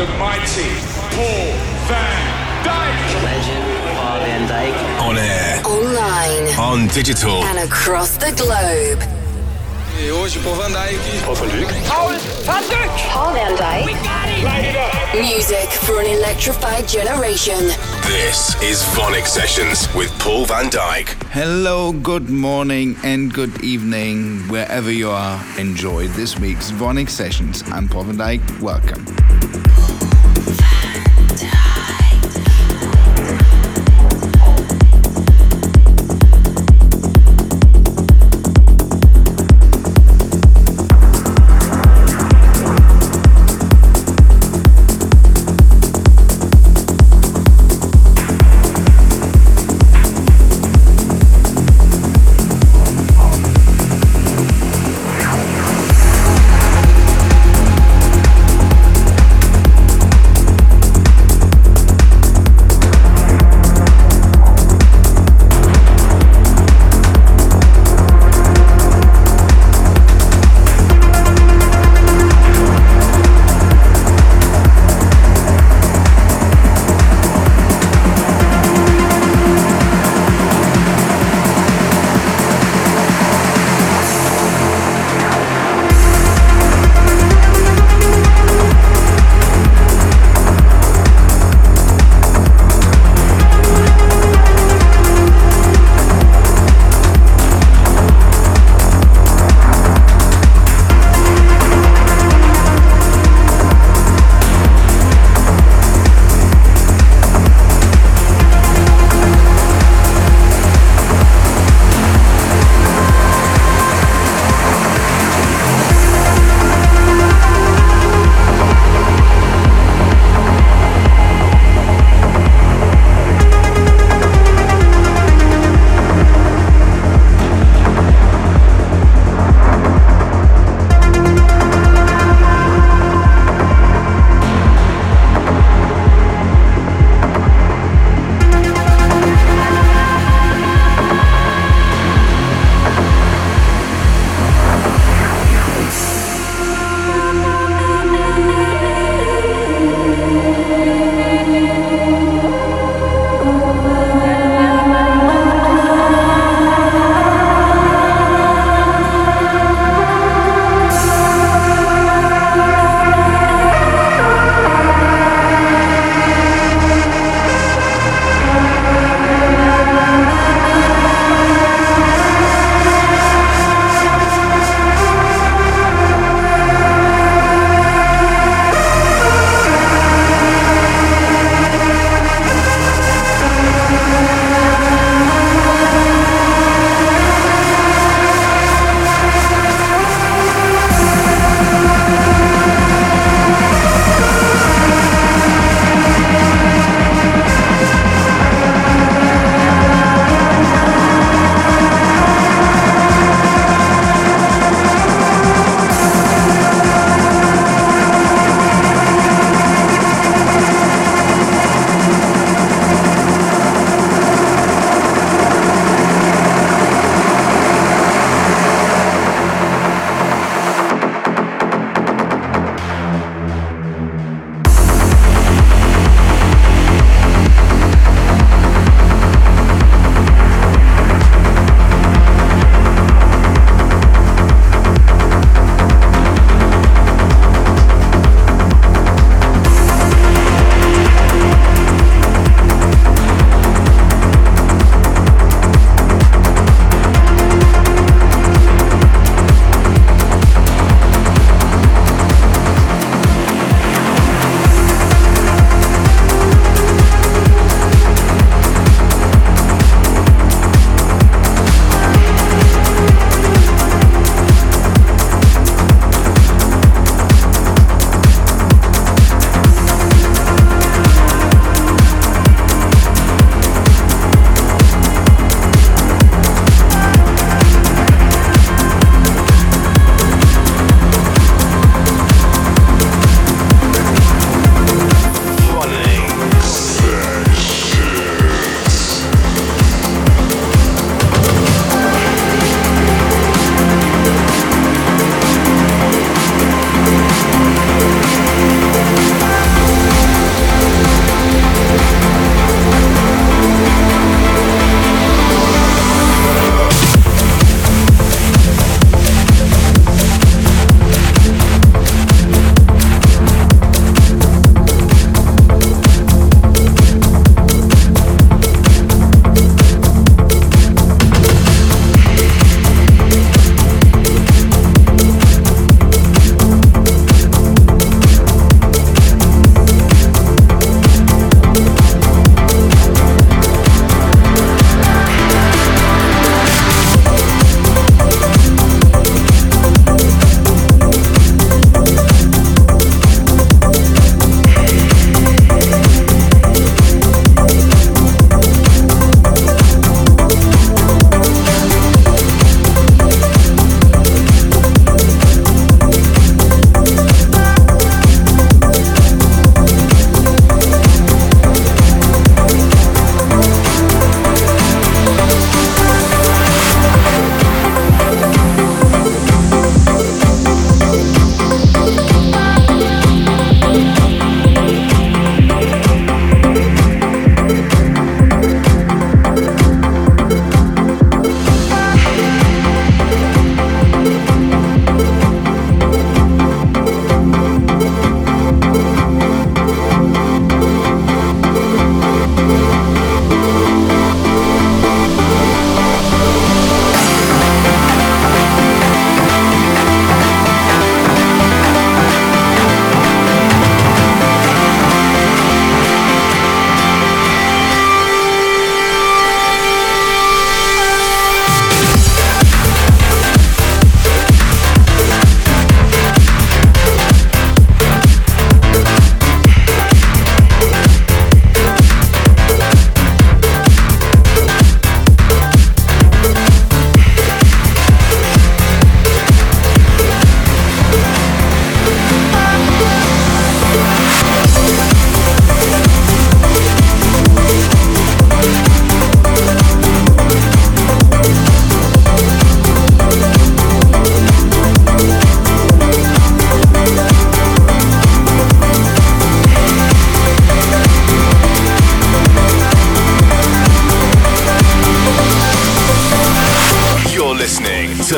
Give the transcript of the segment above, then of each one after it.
the mighty Paul van Dyk. Legend Paul van Dyk. On air, Online on digital. and across the globe. E hoje, Paul van Dyk. Paul van Dyk. Music for an electrified generation. This is VONYC Sessions with Paul van Dyk. Hello, good morning, and good evening, wherever you are. Enjoy this week's VONYC Sessions. I'm Paul van Dyk. Welcome.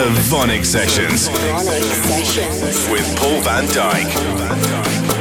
The VONYC Sessions. VONYC Sessions. With Paul van Dyk.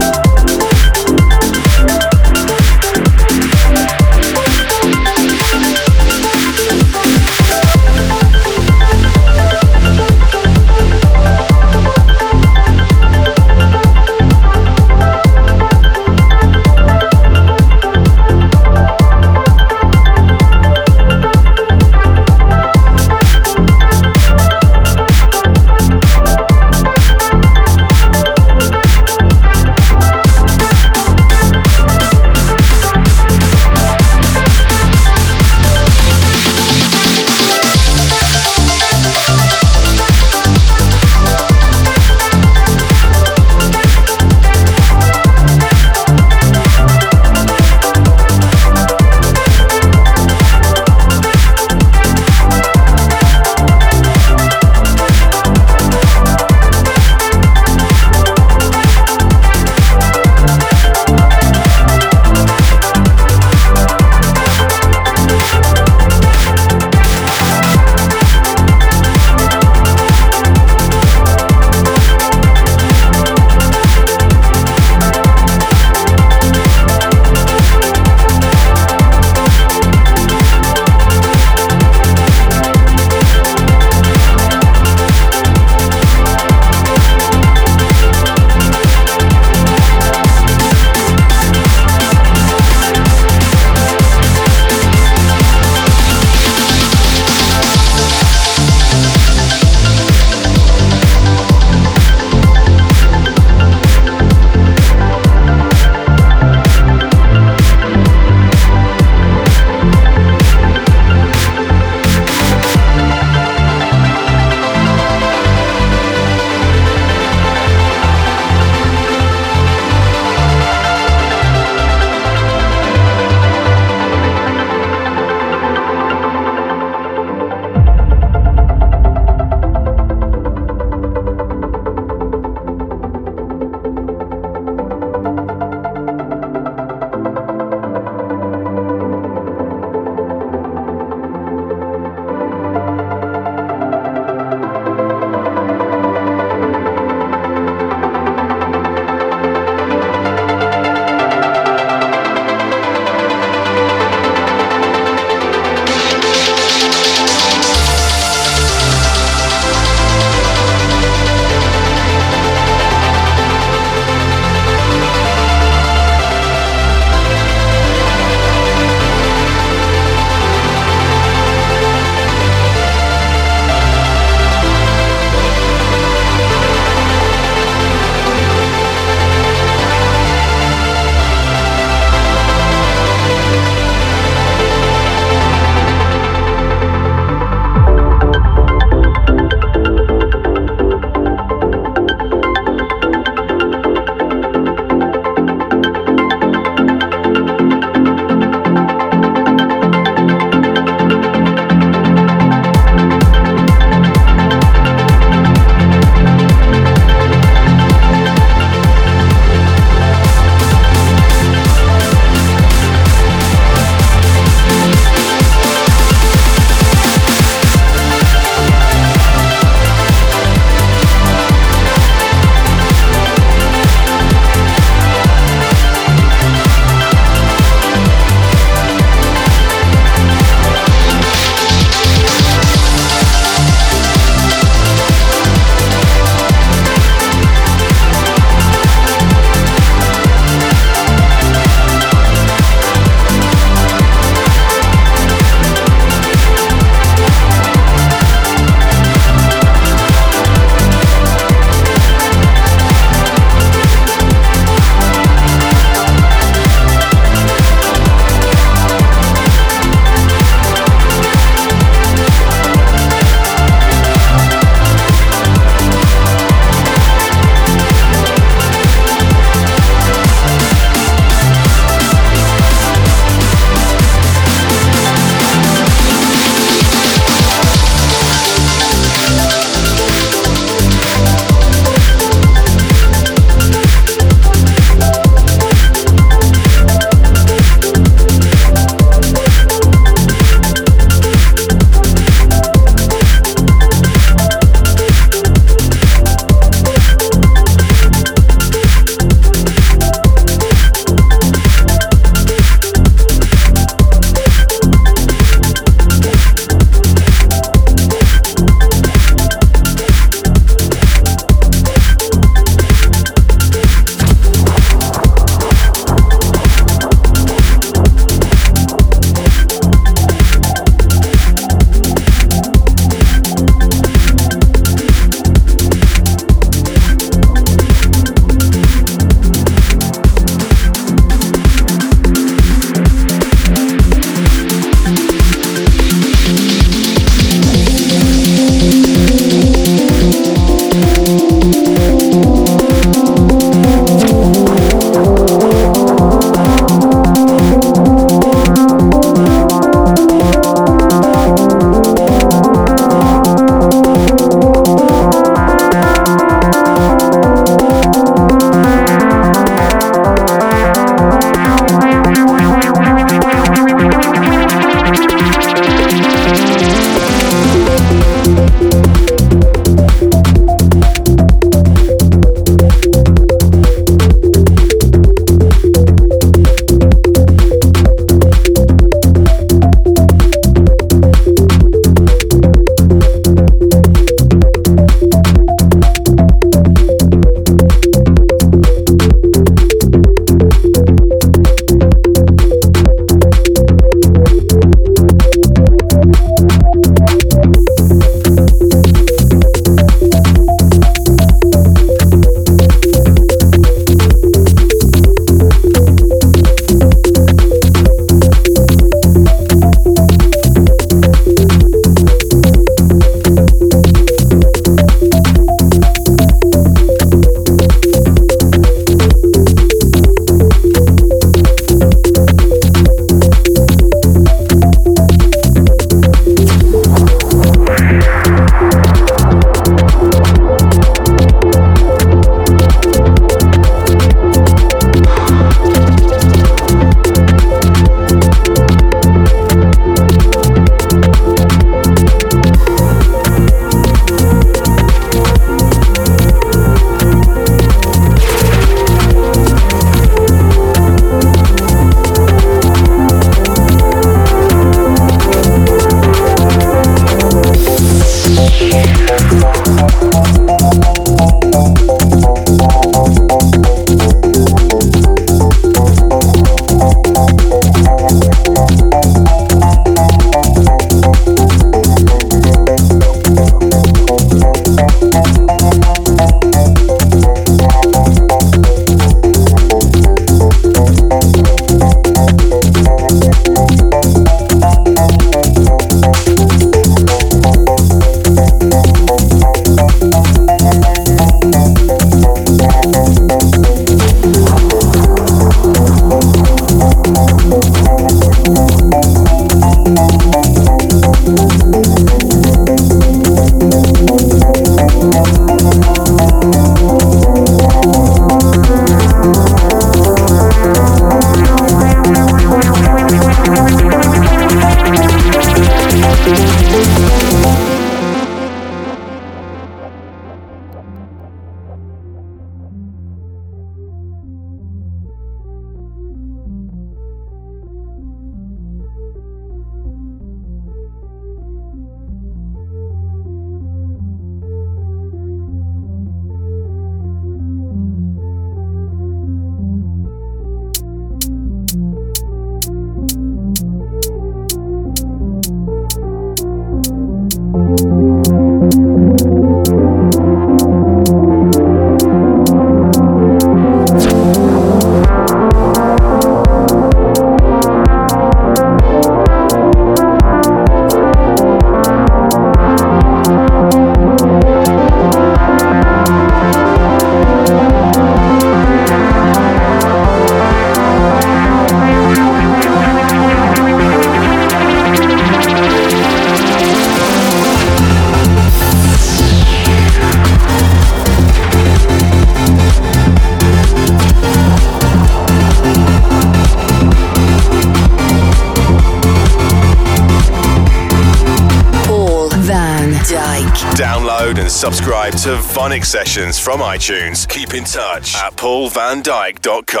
From iTunes. Keep in touch at paulvandyk.com.